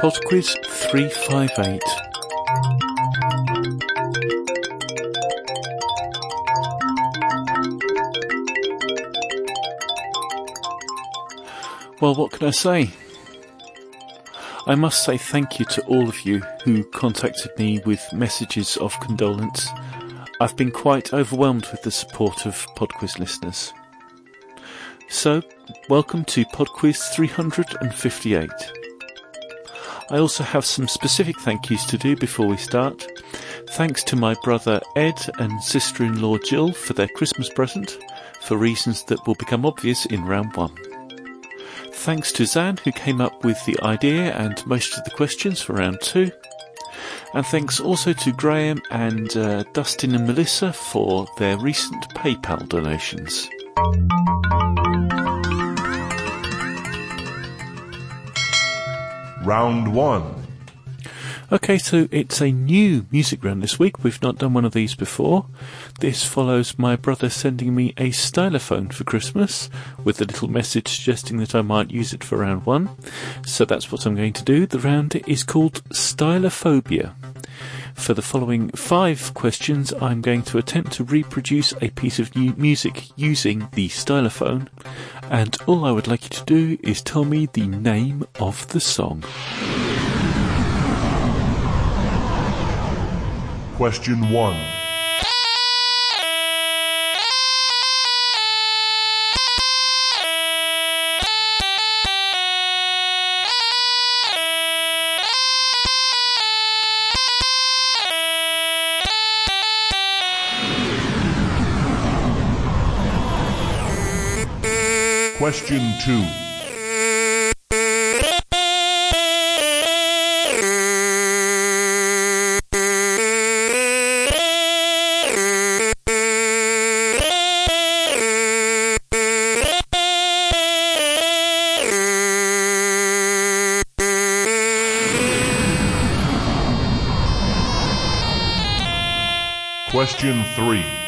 PodQuiz 358. Well, what can I say? I must say thank you to all of you who contacted me with messages of condolence. I've been quite overwhelmed with the support of PodQuiz listeners. So, welcome to PodQuiz 358. I also have some specific thank yous to do before we start. Thanks to my brother Ed and sister-in-law Jill for their Christmas present, for reasons that will become obvious in round one. Thanks to Zan who came up with the idea and most of the questions for round two. And thanks also to Graham and uh, Dustin and Melissa for their recent PayPal donations. Round 1. Okay, so it's a new music round this week. We've not done one of these before. This follows my brother sending me a stylophone for Christmas with a little message suggesting that I might use it for round one. So that's what I'm going to do. The round is called Stylophobia. For the following five questions, I'm going to attempt to reproduce a piece of music using the stylophone. And all I would like you to do is tell me the name of the song. Question 1. Question 2. Question 3.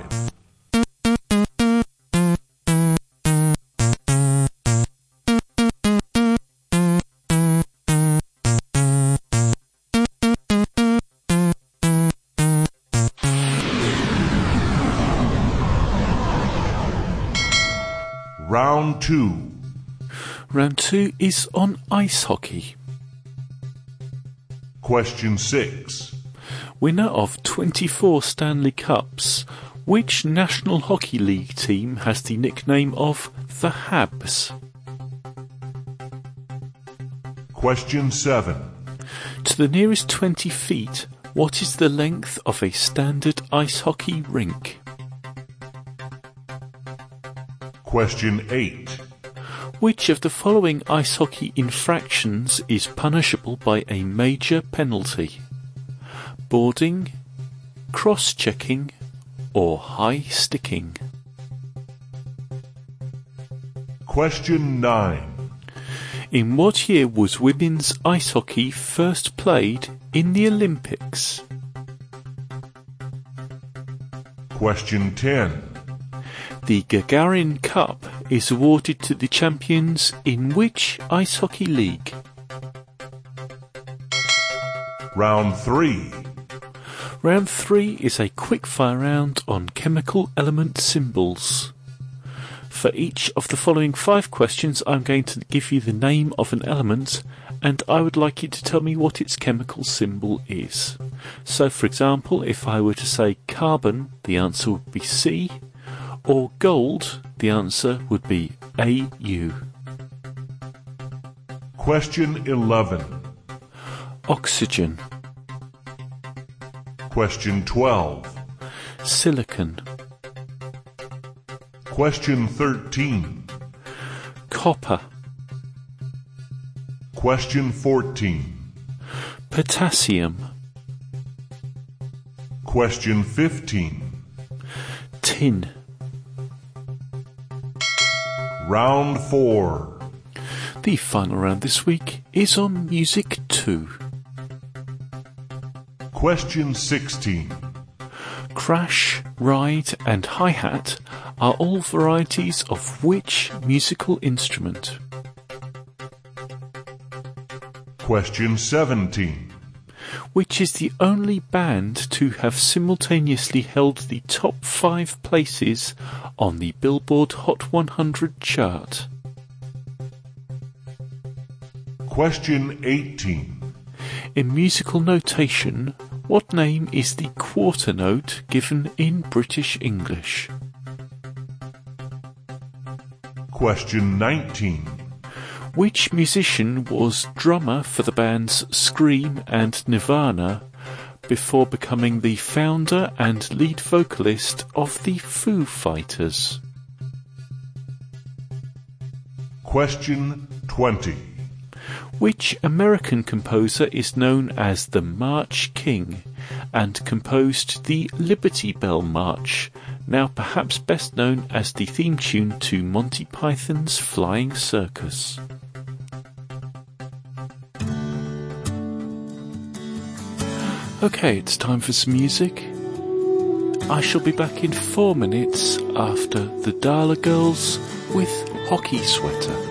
Round 2. Round two is on ice hockey. Question 6. Winner of 24 Stanley Cups, which National Hockey League team has the nickname of the Habs? Question 7. To the nearest 20 feet, what is the length of a standard ice hockey rink? Question 8. Which of the following ice hockey infractions is punishable by a major penalty? Boarding, cross-checking, or high sticking? Question 9. In what year was women's ice hockey first played in the Olympics? Question 10. The Gagarin Cup is awarded to the champions in which ice hockey league? Round 3. Round 3 is a quickfire round on chemical element symbols. For each of the following five questions, I'm going to give you the name of an element and I would like you to tell me what its chemical symbol is. So, for example, if I were to say carbon, the answer would be C, or gold, the answer would be AU. Question 11. Oxygen. Question 12. Silicon. Question 13. Copper. Question 14. Potassium. Question 15. Tin. Round 4. The final round this week is on Music Too. Question 16. Crash, ride, and hi hat are all varieties of which musical instrument? Question 17. Which is the only band to have simultaneously held the top five places on the Billboard Hot 100 chart? Question 18. In musical notation, what name is the quarter note given in British English? Question 19. Which musician was drummer for the bands Scream and Nirvana before becoming the founder and lead vocalist of the Foo Fighters? Question 20. Which American composer is known as the March King and composed the Liberty Bell March, now perhaps best known as the theme tune to Monty Python's Flying Circus? Okay, it's time for some music. I shall be back in four minutes after the Dala Girls with Hockey Sweater.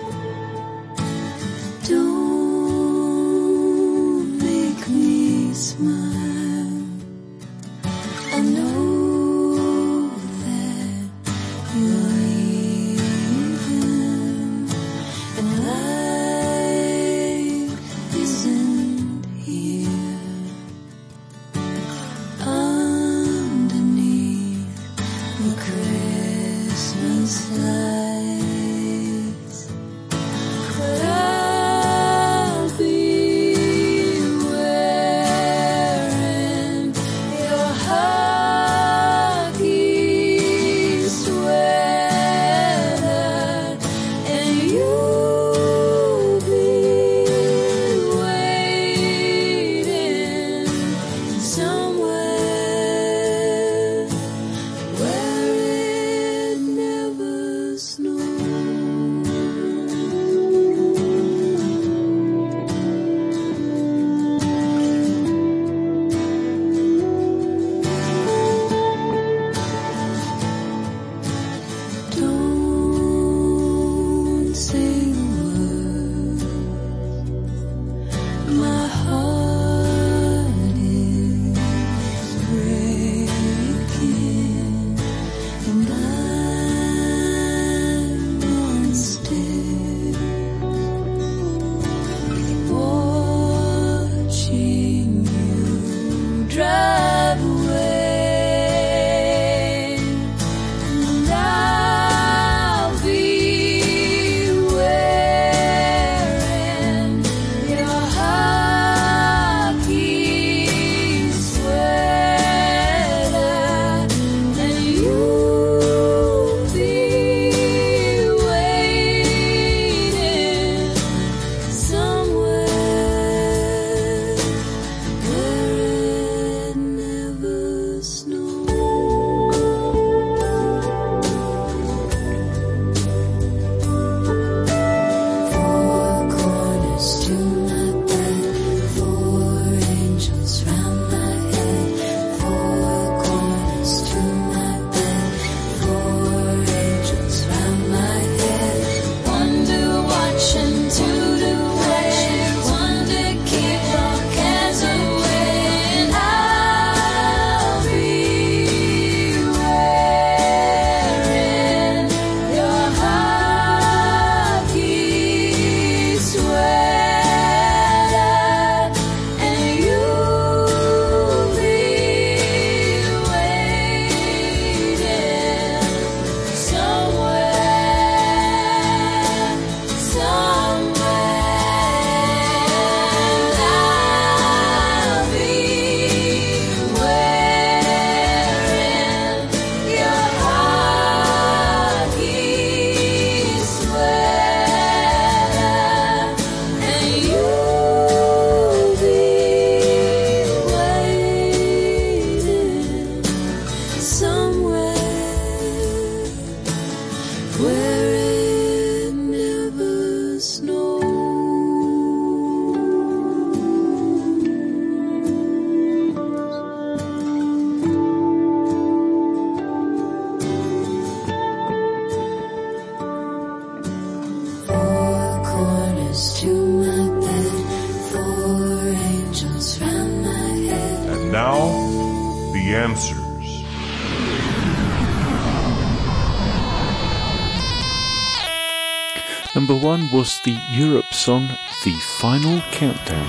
Number one was the Europe song The Final Countdown.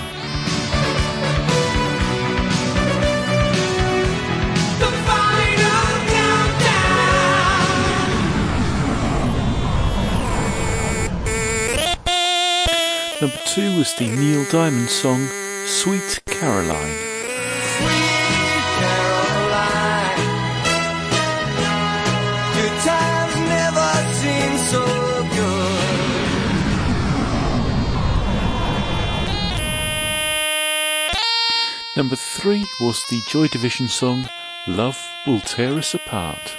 The final countdown. Number two was the Neil Diamond song Sweet Caroline. Sweet Caroline. Good times never seem so Number three was the Joy Division song Love Will Tear Us Apart.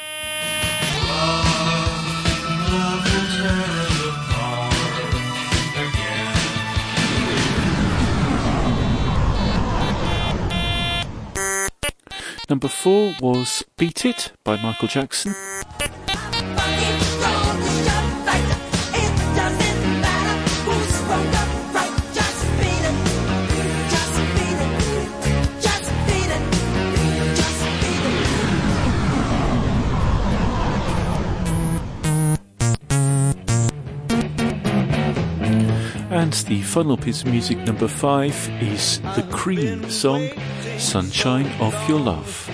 Number four was Beat It by Michael Jackson. And the final piece of music, number five, is the Cream song Sunshine of Your Love.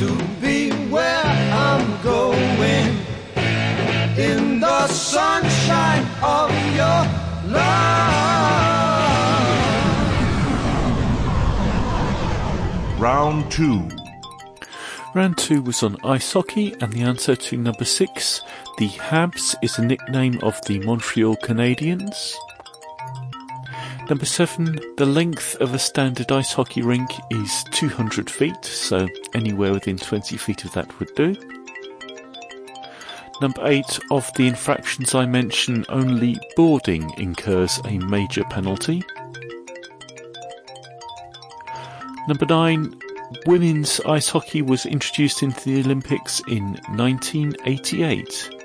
To be where I'm going in the sunshine of your love. Round 2. Round two was on ice hockey, and the answer to number six, the Habs, is a nickname of the Montreal Canadiens. Number seven, the length of a standard ice hockey rink is 200 feet, so anywhere within 20 feet of that would do. Number eight, of the infractions I mention, only boarding incurs a major penalty. Number nine, women's ice hockey was introduced into the Olympics in 1988.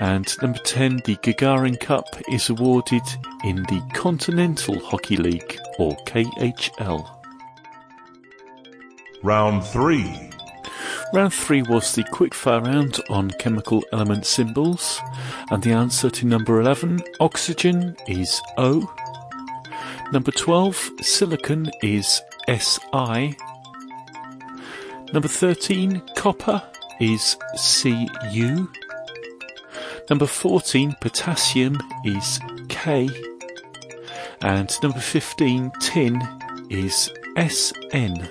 And number 10, the Gagarin Cup is awarded in the Continental Hockey League, or KHL. Round 3. Round 3 was the quickfire round on chemical element symbols, and the answer to number 11, oxygen, is O. Number 12, silicon, is Si. Number 13, copper, is Cu. Number 14, potassium, is K. And number 15, tin, is Sn.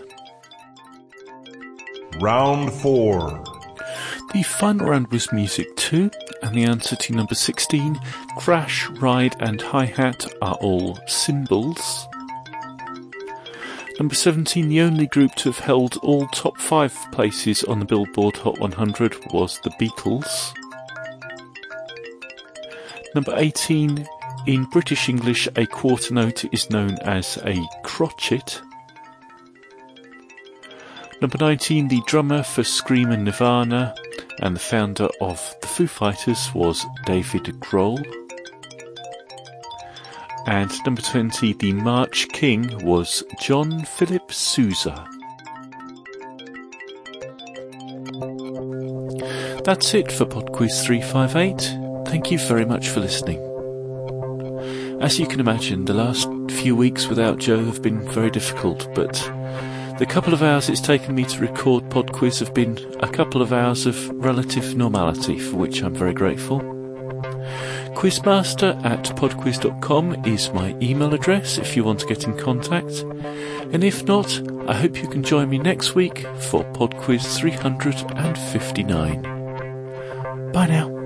Round 4. The final round was music Too, and the answer to number 16, crash, ride, and hi hat are all cymbals. Number 17, the only group to have held all top 5 places on the Billboard Hot 100 was the Beatles. Number 18, in British English, a quarter note is known as a crotchet. Number 19, the drummer for Scream and Nirvana and the founder of the Foo Fighters was David Grohl. And number 20, the March King was John Philip Sousa. That's it for PodQuiz 358. Thank you very much for listening. As you can imagine, the last few weeks without Joe have been very difficult, but the couple of hours it's taken me to record PodQuiz have been a couple of hours of relative normality, for which I'm very grateful. Quizmaster at podquiz.com is my email address if you want to get in contact. And if not, I hope you can join me next week for PodQuiz 359. Bye now.